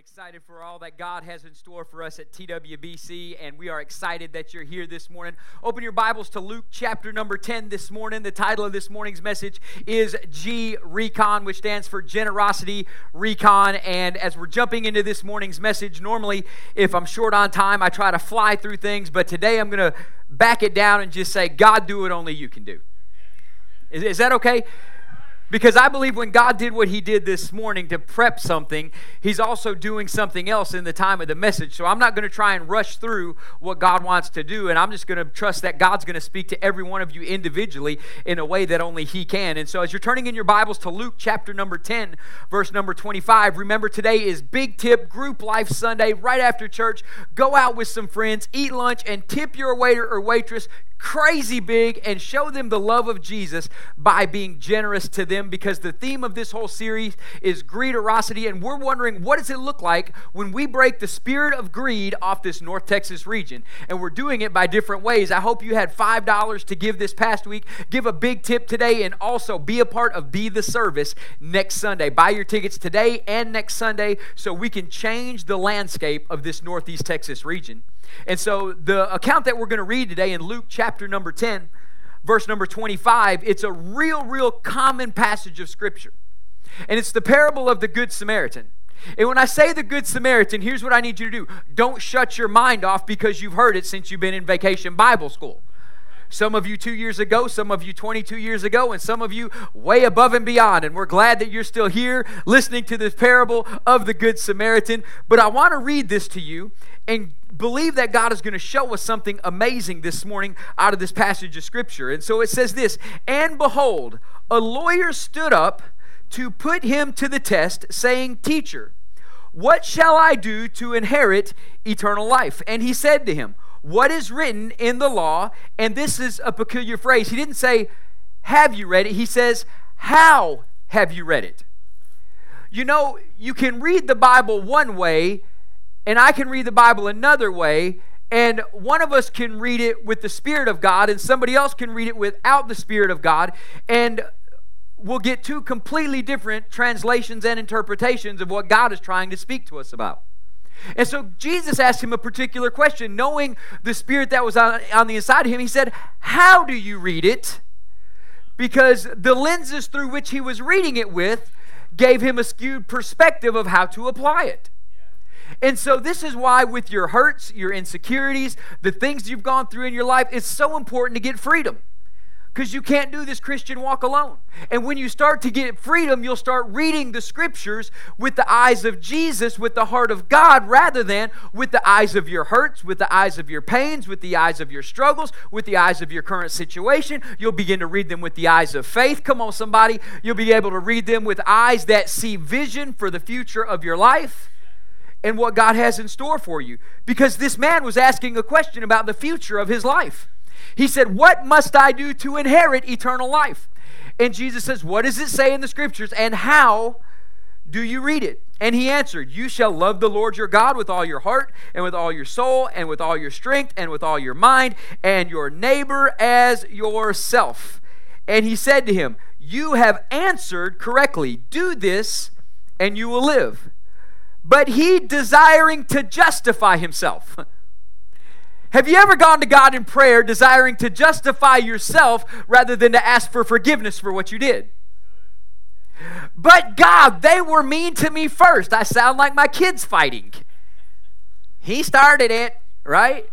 excited for all that God has in store for us at TWBC, and we are excited that you're here this morning. Open your Bibles to Luke chapter number 10 this morning. The title of this morning's message is G Recon, which stands for Generosity Recon. And as we're jumping into this morning's message, normally, if I'm short on time, I try to fly through things, but today I'm going to back it down and just say, God, do what only you can do. Is, is that okay? Because I believe when God did what He did this morning to prep something, He's also doing something else in the time of the message. So I'm not going to try and rush through what God wants to do, and I'm just going to trust that God's going to speak to every one of you individually in a way that only He can. And so as you're turning in your Bibles to Luke chapter number 10, verse number 25, remember today is Big Tip Group Life Sunday right after church. Go out with some friends, eat lunch, and tip your waiter or waitress crazy big and show them the love of Jesus by being generous to them because the theme of this whole series is greedorocity and we're wondering what does it look like when we break the spirit of greed off this North Texas region and we're doing it by different ways. I hope you had $5 to give this past week. Give a big tip today and also be a part of Be the Service next Sunday. Buy your tickets today and next Sunday so we can change the landscape of this Northeast Texas region. And so the account that we're going to read today in Luke chapter number 10, verse number 25, it's a real, real common passage of Scripture. And it's the parable of the Good Samaritan. And when I say the Good Samaritan, here's what I need you to do don't shut your mind off because you've heard it since you've been in vacation Bible school. Some of you two years ago, some of you 22 years ago, and some of you way above and beyond. And we're glad that you're still here listening to this parable of the Good Samaritan. But I want to read this to you and believe that God is going to show us something amazing this morning out of this passage of Scripture. And so it says this And behold, a lawyer stood up to put him to the test, saying, Teacher, what shall I do to inherit eternal life? And he said to him, What is written in the law? And this is a peculiar phrase. He didn't say, Have you read it? He says, How have you read it? You know, you can read the Bible one way and I can read the Bible another way, and one of us can read it with the Spirit of God, and somebody else can read it without the Spirit of God, and we'll get two completely different translations and interpretations of what God is trying to speak to us about. And so Jesus asked him a particular question, knowing the spirit that was on, on the inside of him. He said, How do you read it? Because the lenses through which he was reading it with gave him a skewed perspective of how to apply it. And so, this is why, with your hurts, your insecurities, the things you've gone through in your life, it's so important to get freedom because you can't do this Christian walk alone. And when you start to get freedom, you'll start reading the scriptures with the eyes of Jesus, with the heart of God, rather than with the eyes of your hurts, with the eyes of your pains, with the eyes of your struggles, with the eyes of your current situation. You'll begin to read them with the eyes of faith. Come on, somebody. You'll be able to read them with eyes that see vision for the future of your life and what God has in store for you. Because this man was asking a question about the future of his life. He said, What must I do to inherit eternal life? And Jesus says, What does it say in the scriptures, and how do you read it? And he answered, You shall love the Lord your God with all your heart, and with all your soul, and with all your strength, and with all your mind, and your neighbor as yourself. And he said to him, You have answered correctly. Do this, and you will live but he desiring to justify himself. Have you ever gone to God in prayer desiring to justify yourself rather than to ask for forgiveness for what you did? But God, they were mean to me first. I sound like my kids fighting. He started it, right?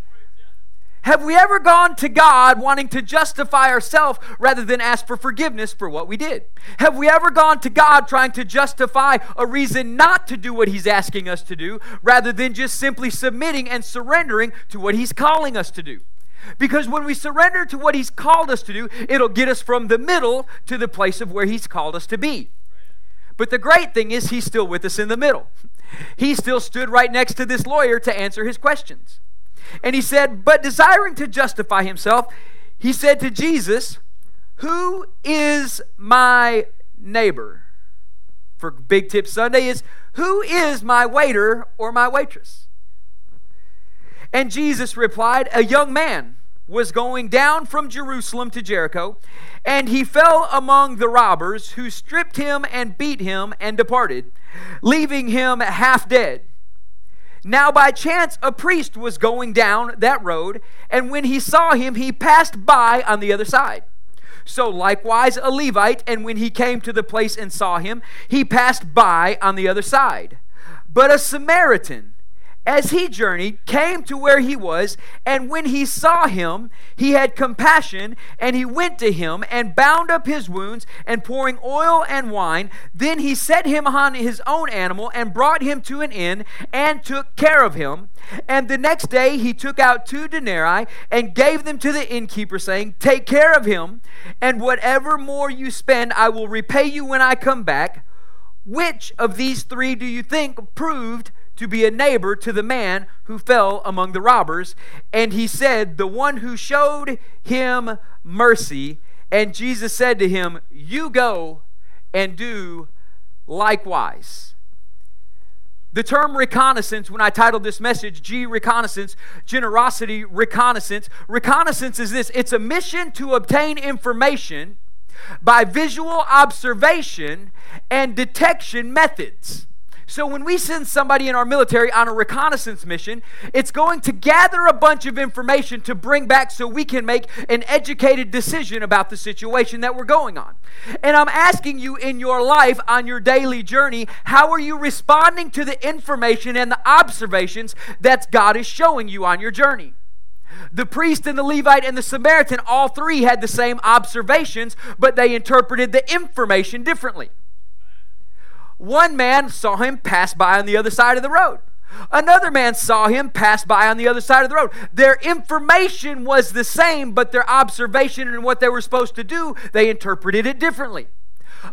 Have we ever gone to God wanting to justify ourselves rather than ask for forgiveness for what we did? Have we ever gone to God trying to justify a reason not to do what He's asking us to do rather than just simply submitting and surrendering to what He's calling us to do? Because when we surrender to what He's called us to do, it'll get us from the middle to the place of where He's called us to be. But the great thing is, He's still with us in the middle. He still stood right next to this lawyer to answer his questions. And he said, But desiring to justify himself, he said to Jesus, Who is my neighbor? For Big Tip Sunday is, Who is my waiter or my waitress? And Jesus replied, A young man was going down from Jerusalem to Jericho, and he fell among the robbers, who stripped him and beat him and departed, leaving him half dead. Now, by chance, a priest was going down that road, and when he saw him, he passed by on the other side. So, likewise, a Levite, and when he came to the place and saw him, he passed by on the other side. But a Samaritan, as he journeyed, came to where he was, and when he saw him, he had compassion, and he went to him and bound up his wounds, and pouring oil and wine, then he set him on his own animal and brought him to an inn and took care of him. And the next day he took out two denarii and gave them to the innkeeper, saying, Take care of him, and whatever more you spend, I will repay you when I come back. Which of these three do you think proved? To be a neighbor to the man who fell among the robbers. And he said, The one who showed him mercy. And Jesus said to him, You go and do likewise. The term reconnaissance, when I titled this message, G reconnaissance, generosity reconnaissance, reconnaissance is this it's a mission to obtain information by visual observation and detection methods. So when we send somebody in our military on a reconnaissance mission, it's going to gather a bunch of information to bring back so we can make an educated decision about the situation that we're going on. And I'm asking you in your life on your daily journey, how are you responding to the information and the observations that God is showing you on your journey? The priest and the Levite and the Samaritan, all three had the same observations, but they interpreted the information differently. One man saw him pass by on the other side of the road. Another man saw him pass by on the other side of the road. Their information was the same, but their observation and what they were supposed to do, they interpreted it differently.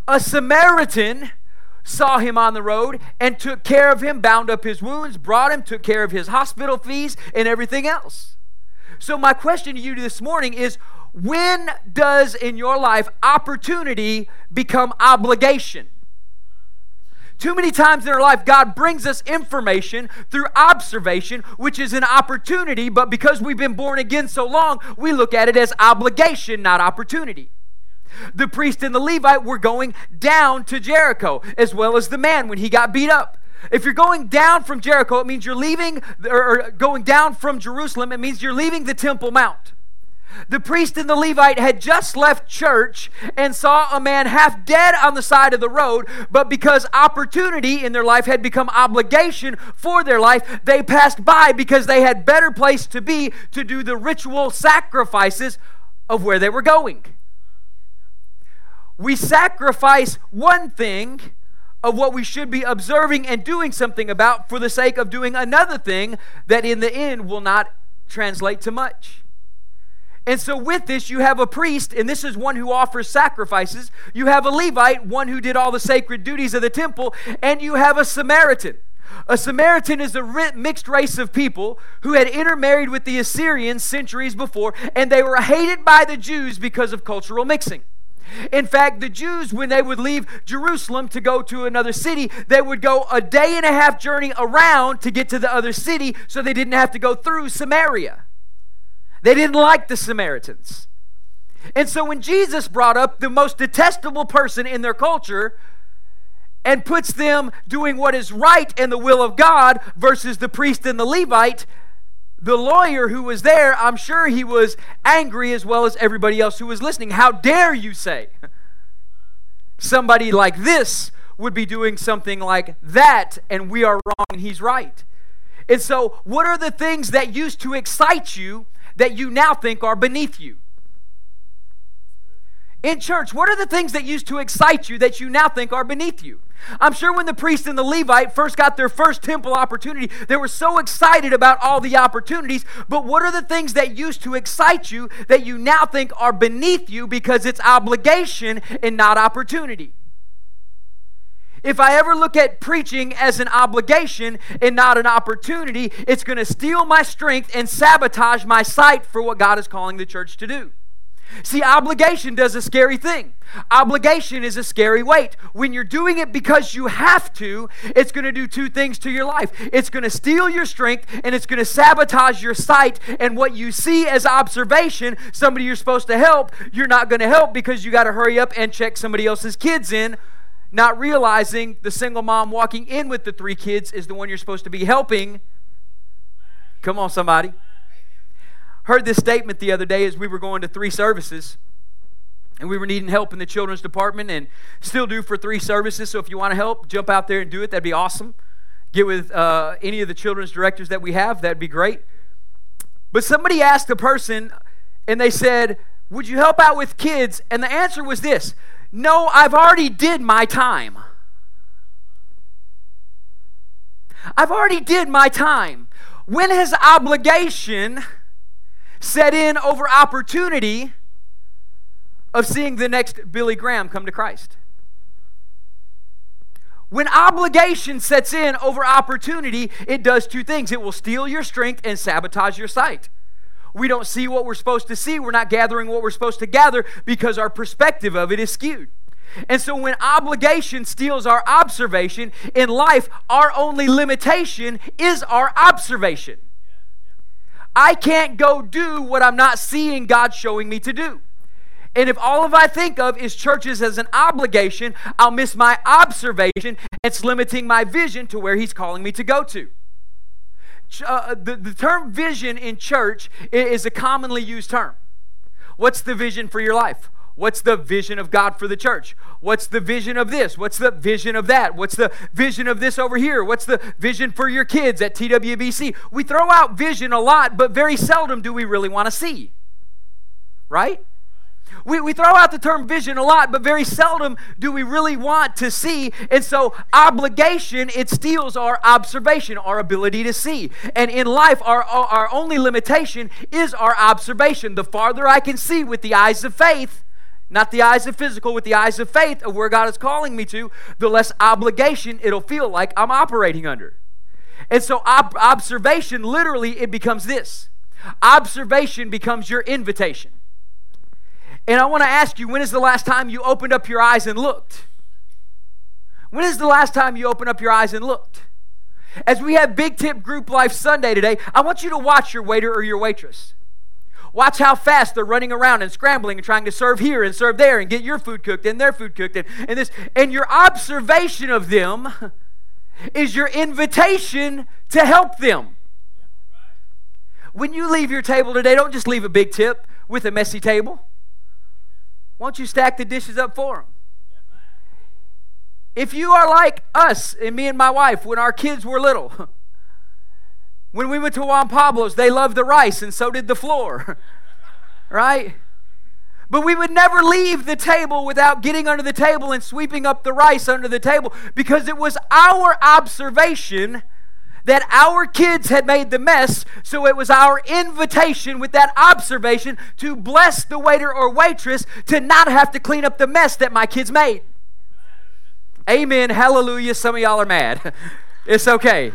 A Samaritan saw him on the road and took care of him, bound up his wounds, brought him, took care of his hospital fees, and everything else. So, my question to you this morning is when does in your life opportunity become obligation? Too many times in our life, God brings us information through observation, which is an opportunity, but because we've been born again so long, we look at it as obligation, not opportunity. The priest and the Levite were going down to Jericho, as well as the man when he got beat up. If you're going down from Jericho, it means you're leaving, or going down from Jerusalem, it means you're leaving the Temple Mount. The priest and the Levite had just left church and saw a man half dead on the side of the road, but because opportunity in their life had become obligation for their life, they passed by because they had better place to be to do the ritual sacrifices of where they were going. We sacrifice one thing of what we should be observing and doing something about for the sake of doing another thing that in the end will not translate to much. And so, with this, you have a priest, and this is one who offers sacrifices. You have a Levite, one who did all the sacred duties of the temple, and you have a Samaritan. A Samaritan is a mixed race of people who had intermarried with the Assyrians centuries before, and they were hated by the Jews because of cultural mixing. In fact, the Jews, when they would leave Jerusalem to go to another city, they would go a day and a half journey around to get to the other city so they didn't have to go through Samaria. They didn't like the Samaritans. And so when Jesus brought up the most detestable person in their culture and puts them doing what is right in the will of God versus the priest and the Levite, the lawyer who was there, I'm sure he was angry as well as everybody else who was listening. How dare you say somebody like this would be doing something like that and we are wrong and he's right? And so, what are the things that used to excite you that you now think are beneath you? In church, what are the things that used to excite you that you now think are beneath you? I'm sure when the priest and the Levite first got their first temple opportunity, they were so excited about all the opportunities. But what are the things that used to excite you that you now think are beneath you because it's obligation and not opportunity? If I ever look at preaching as an obligation and not an opportunity, it's going to steal my strength and sabotage my sight for what God is calling the church to do. See, obligation does a scary thing. Obligation is a scary weight. When you're doing it because you have to, it's going to do two things to your life. It's going to steal your strength and it's going to sabotage your sight. And what you see as observation, somebody you're supposed to help, you're not going to help because you got to hurry up and check somebody else's kids in not realizing the single mom walking in with the three kids is the one you're supposed to be helping Come on, somebody. Heard this statement the other day as we were going to three services and we were needing help in the children's department and still do for three services. So if you want to help, jump out there and do it. That'd be awesome. Get with uh, any of the children's directors that we have. That'd be great. But somebody asked a person and they said, Would you help out with kids? And the answer was this No, I've already did my time. I've already did my time. When has obligation set in over opportunity of seeing the next Billy Graham come to Christ? When obligation sets in over opportunity, it does two things. It will steal your strength and sabotage your sight. We don't see what we're supposed to see. We're not gathering what we're supposed to gather because our perspective of it is skewed. And so when obligation steals our observation in life, our only limitation is our observation. I can't go do what I'm not seeing God showing me to do. And if all of I think of is churches as an obligation, I'll miss my observation. It's limiting my vision to where He's calling me to go to. Uh, the, the term vision in church is a commonly used term. What's the vision for your life? What's the vision of God for the church? What's the vision of this? What's the vision of that? What's the vision of this over here? What's the vision for your kids at TWBC? We throw out vision a lot, but very seldom do we really want to see. Right? We, we throw out the term vision a lot, but very seldom do we really want to see. And so, obligation, it steals our observation, our ability to see. And in life, our, our only limitation is our observation. The farther I can see with the eyes of faith, not the eyes of physical, with the eyes of faith of where God is calling me to, the less obligation it'll feel like I'm operating under. And so ob- observation literally it becomes this. Observation becomes your invitation. And I want to ask you, when is the last time you opened up your eyes and looked? When is the last time you opened up your eyes and looked? As we have Big Tip Group Life Sunday today, I want you to watch your waiter or your waitress. Watch how fast they're running around and scrambling and trying to serve here and serve there and get your food cooked and their food cooked and, and this. And your observation of them is your invitation to help them. When you leave your table today, don't just leave a big tip with a messy table. Don't you stack the dishes up for them? If you are like us and me and my wife when our kids were little, When we went to Juan Pablo's, they loved the rice, and so did the floor. right? But we would never leave the table without getting under the table and sweeping up the rice under the table because it was our observation that our kids had made the mess, so it was our invitation with that observation to bless the waiter or waitress to not have to clean up the mess that my kids made. Amen. Hallelujah. Some of y'all are mad. It's okay.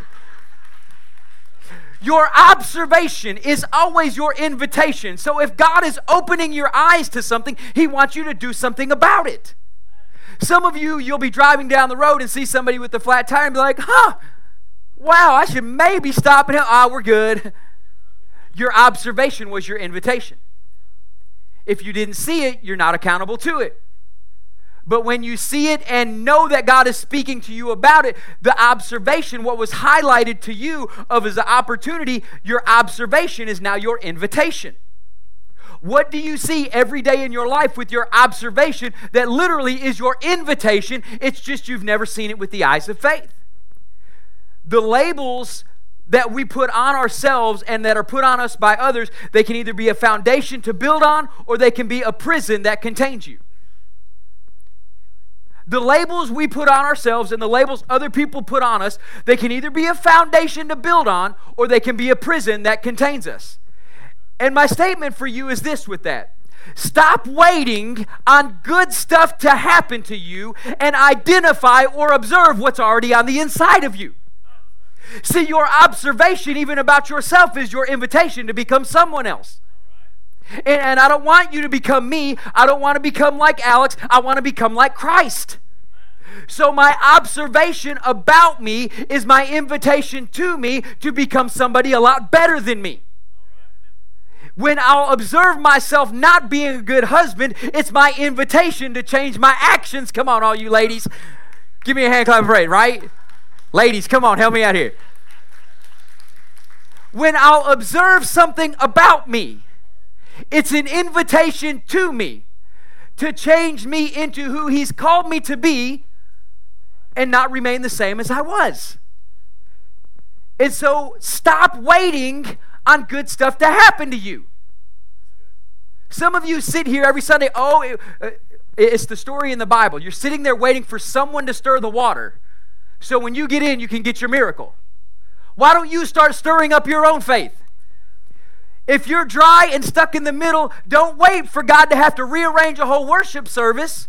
Your observation is always your invitation. So if God is opening your eyes to something, He wants you to do something about it. Some of you, you'll be driving down the road and see somebody with a flat tire and be like, huh, wow, I should maybe stop and help. Ah, we're good. Your observation was your invitation. If you didn't see it, you're not accountable to it. But when you see it and know that God is speaking to you about it, the observation, what was highlighted to you of as an opportunity, your observation is now your invitation. What do you see every day in your life with your observation that literally is your invitation? It's just you've never seen it with the eyes of faith. The labels that we put on ourselves and that are put on us by others, they can either be a foundation to build on or they can be a prison that contains you. The labels we put on ourselves and the labels other people put on us, they can either be a foundation to build on or they can be a prison that contains us. And my statement for you is this with that. Stop waiting on good stuff to happen to you and identify or observe what's already on the inside of you. See, your observation, even about yourself, is your invitation to become someone else. And, and I don't want you to become me. I don't want to become like Alex. I want to become like Christ. So, my observation about me is my invitation to me to become somebody a lot better than me. When I'll observe myself not being a good husband, it's my invitation to change my actions. Come on, all you ladies. Give me a hand clap of praise, right? Ladies, come on, help me out here. when I'll observe something about me. It's an invitation to me to change me into who He's called me to be and not remain the same as I was. And so stop waiting on good stuff to happen to you. Some of you sit here every Sunday, oh, it, uh, it's the story in the Bible. You're sitting there waiting for someone to stir the water. So when you get in, you can get your miracle. Why don't you start stirring up your own faith? If you're dry and stuck in the middle, don't wait for God to have to rearrange a whole worship service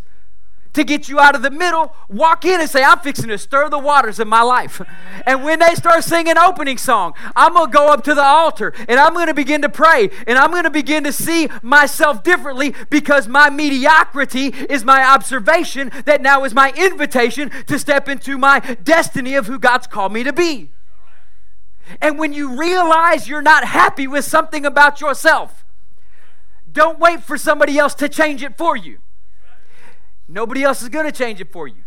to get you out of the middle, walk in and say, I'm fixing to stir the waters in my life. And when they start singing opening song, I'm going to go up to the altar and I'm going to begin to pray and I'm going to begin to see myself differently because my mediocrity is my observation that now is my invitation to step into my destiny of who God's called me to be. And when you realize you're not happy with something about yourself, don't wait for somebody else to change it for you. Nobody else is going to change it for you.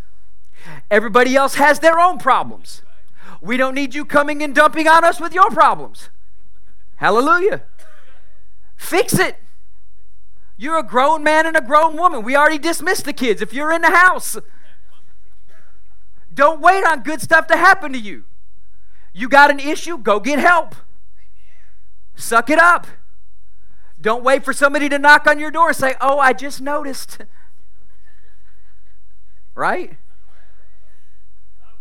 Everybody else has their own problems. We don't need you coming and dumping on us with your problems. Hallelujah. Fix it. You're a grown man and a grown woman. We already dismissed the kids if you're in the house. Don't wait on good stuff to happen to you. You got an issue? Go get help. Suck it up. Don't wait for somebody to knock on your door and say, Oh, I just noticed. Right?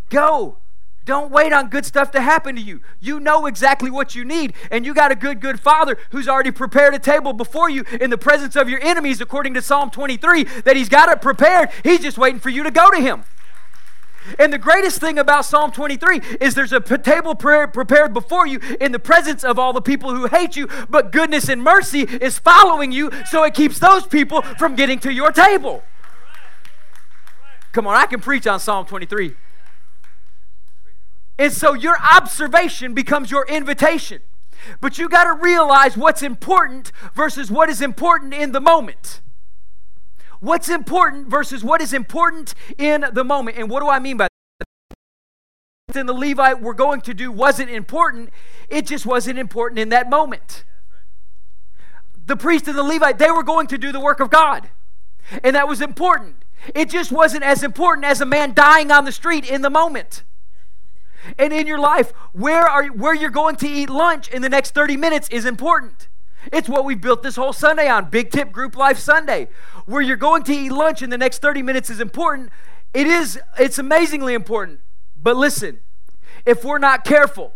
Go. Don't wait on good stuff to happen to you. You know exactly what you need, and you got a good, good Father who's already prepared a table before you in the presence of your enemies, according to Psalm 23, that He's got it prepared. He's just waiting for you to go to Him. And the greatest thing about Psalm 23 is there's a table prepared before you in the presence of all the people who hate you, but goodness and mercy is following you, so it keeps those people from getting to your table. Come on, I can preach on Psalm 23. And so your observation becomes your invitation. But you got to realize what's important versus what is important in the moment. What's important versus what is important in the moment. And what do I mean by that? In the Levite we're going to do wasn't important, it just wasn't important in that moment. The priest and the Levite, they were going to do the work of God, and that was important. It just wasn't as important as a man dying on the street in the moment. And in your life, where are you, where you're going to eat lunch in the next 30 minutes is important. It's what we built this whole Sunday on, Big Tip Group Life Sunday. Where you're going to eat lunch in the next 30 minutes is important. It is it's amazingly important. But listen, if we're not careful,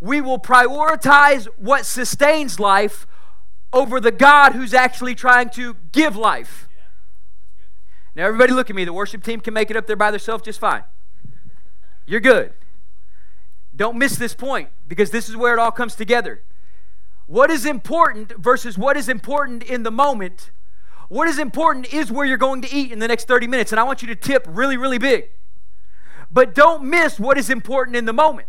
we will prioritize what sustains life over the God who's actually trying to give life. Now, everybody look at me. The worship team can make it up there by themselves just fine. You're good. Don't miss this point because this is where it all comes together. What is important versus what is important in the moment. What is important is where you're going to eat in the next 30 minutes. And I want you to tip really, really big. But don't miss what is important in the moment.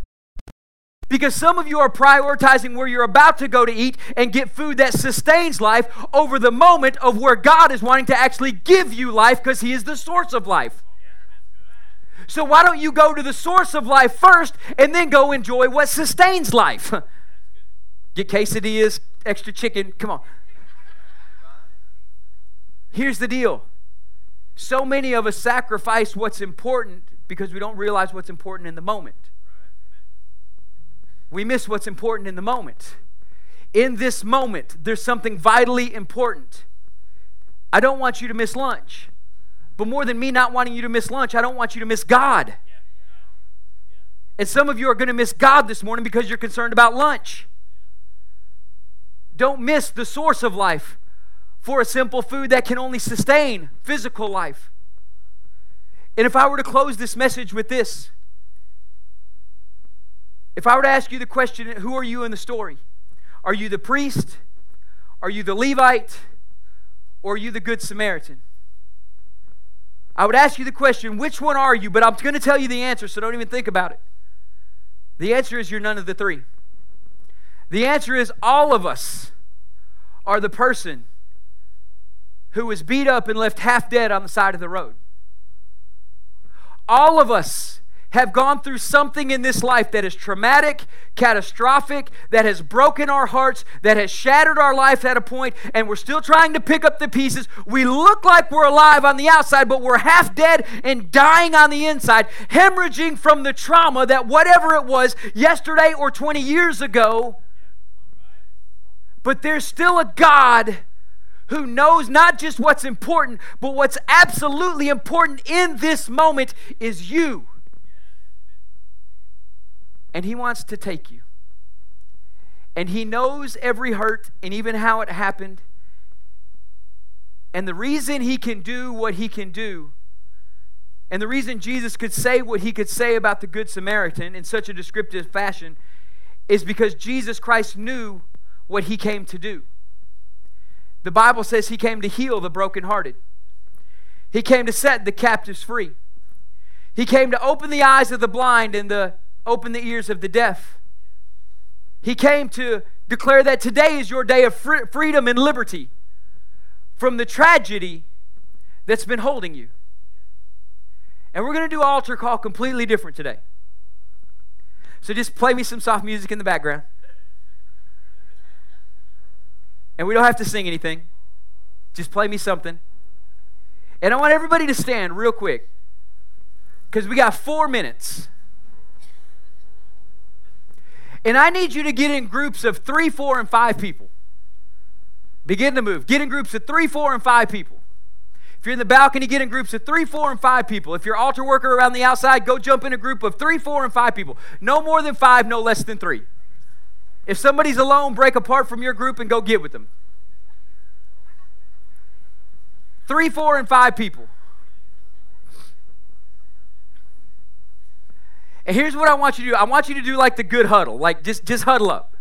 Because some of you are prioritizing where you're about to go to eat and get food that sustains life over the moment of where God is wanting to actually give you life because He is the source of life. So, why don't you go to the source of life first and then go enjoy what sustains life? Get quesadillas, extra chicken. Come on. Here's the deal so many of us sacrifice what's important because we don't realize what's important in the moment we miss what's important in the moment. In this moment, there's something vitally important. I don't want you to miss lunch. But more than me not wanting you to miss lunch, I don't want you to miss God. And some of you are going to miss God this morning because you're concerned about lunch. Don't miss the source of life for a simple food that can only sustain physical life. And if I were to close this message with this, if I were to ask you the question, who are you in the story? Are you the priest? Are you the Levite? Or are you the Good Samaritan? I would ask you the question, which one are you? But I'm going to tell you the answer, so don't even think about it. The answer is you're none of the three. The answer is all of us are the person who was beat up and left half dead on the side of the road. All of us have gone through something in this life that is traumatic, catastrophic, that has broken our hearts, that has shattered our life at a point, and we're still trying to pick up the pieces. We look like we're alive on the outside, but we're half dead and dying on the inside, hemorrhaging from the trauma that whatever it was yesterday or 20 years ago. But there's still a God who knows not just what's important, but what's absolutely important in this moment is you. And He wants to take you. And He knows every hurt and even how it happened. And the reason He can do what He can do, and the reason Jesus could say what He could say about the Good Samaritan in such a descriptive fashion, is because Jesus Christ knew what He came to do. The Bible says He came to heal the brokenhearted. He came to set the captives free. He came to open the eyes of the blind and the open the ears of the deaf. He came to declare that today is your day of fr- freedom and liberty from the tragedy that's been holding you. And we're going to do altar call completely different today. So just play me some soft music in the background. And we don't have to sing anything. Just play me something. And I want everybody to stand real quick because we got four minutes. And I need you to get in groups of three, four, and five people. Begin to move. Get in groups of three, four, and five people. If you're in the balcony, get in groups of three, four, and five people. If you're altar worker around the outside, go jump in a group of three, four, and five people. No more than five, no less than three. If somebody's alone, break apart from your group and go get with them. Three, four, and five people. And here's what I want you to do. I want you to do like the good huddle. Like just just huddle up.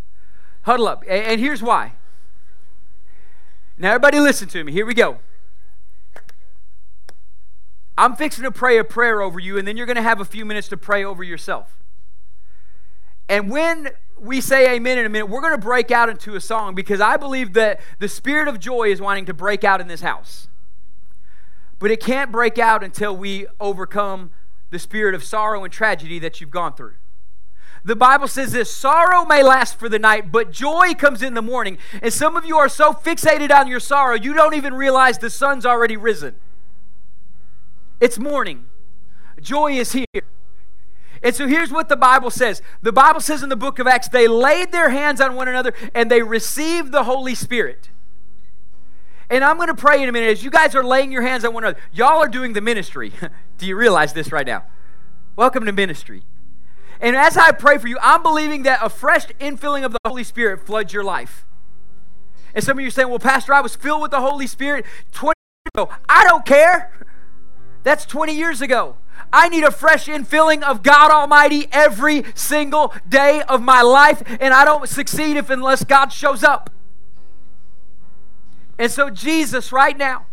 Huddle up. And, and here's why. Now everybody listen to me. Here we go. I'm fixing to pray a prayer over you, and then you're going to have a few minutes to pray over yourself. And when we say amen in a minute, we're going to break out into a song because I believe that the spirit of joy is wanting to break out in this house. But it can't break out until we overcome the spirit of sorrow and tragedy that you've gone through. The Bible says this sorrow may last for the night, but joy comes in the morning. And some of you are so fixated on your sorrow, you don't even realize the sun's already risen. It's morning. Joy is here. And so here's what the Bible says. The Bible says in the book of Acts, they laid their hands on one another and they received the Holy Spirit. And I'm going to pray in a minute as you guys are laying your hands on one another. Y'all are doing the ministry. Do you realize this right now? Welcome to ministry. And as I pray for you, I'm believing that a fresh infilling of the Holy Spirit floods your life. And some of you are saying, well, Pastor, I was filled with the Holy Spirit 20 years ago. I don't care. That's 20 years ago. I need a fresh infilling of God Almighty every single day of my life, and I don't succeed if unless God shows up. And so, Jesus, right now,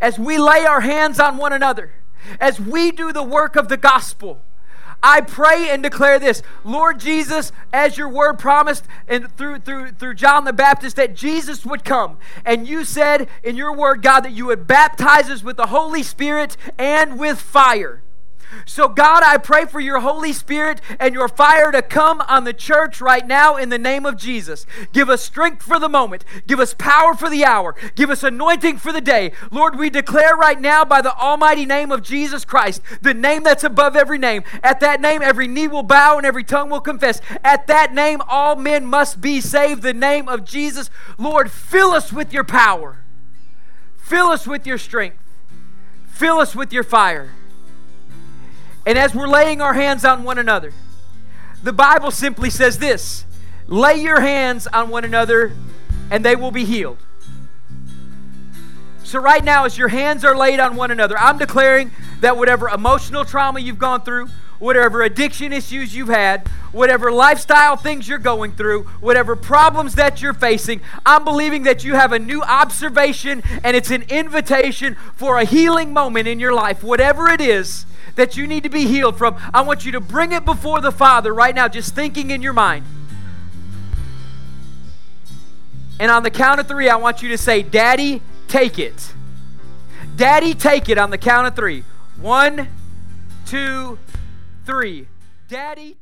as we lay our hands on one another, as we do the work of the gospel, I pray and declare this, Lord Jesus, as your word promised and through through through John the Baptist that Jesus would come. And you said in your word, God, that you would baptize us with the Holy Spirit and with fire. So, God, I pray for your Holy Spirit and your fire to come on the church right now in the name of Jesus. Give us strength for the moment. Give us power for the hour. Give us anointing for the day. Lord, we declare right now by the almighty name of Jesus Christ, the name that's above every name. At that name, every knee will bow and every tongue will confess. At that name, all men must be saved. The name of Jesus. Lord, fill us with your power. Fill us with your strength. Fill us with your fire. And as we're laying our hands on one another, the Bible simply says this lay your hands on one another and they will be healed. So, right now, as your hands are laid on one another, I'm declaring that whatever emotional trauma you've gone through, whatever addiction issues you've had, whatever lifestyle things you're going through, whatever problems that you're facing, I'm believing that you have a new observation and it's an invitation for a healing moment in your life, whatever it is that you need to be healed from, I want you to bring it before the Father right now, just thinking in your mind. And on the count of three, I want you to say, Daddy, take it. Daddy, take it on the count of three. One, two, three. Daddy.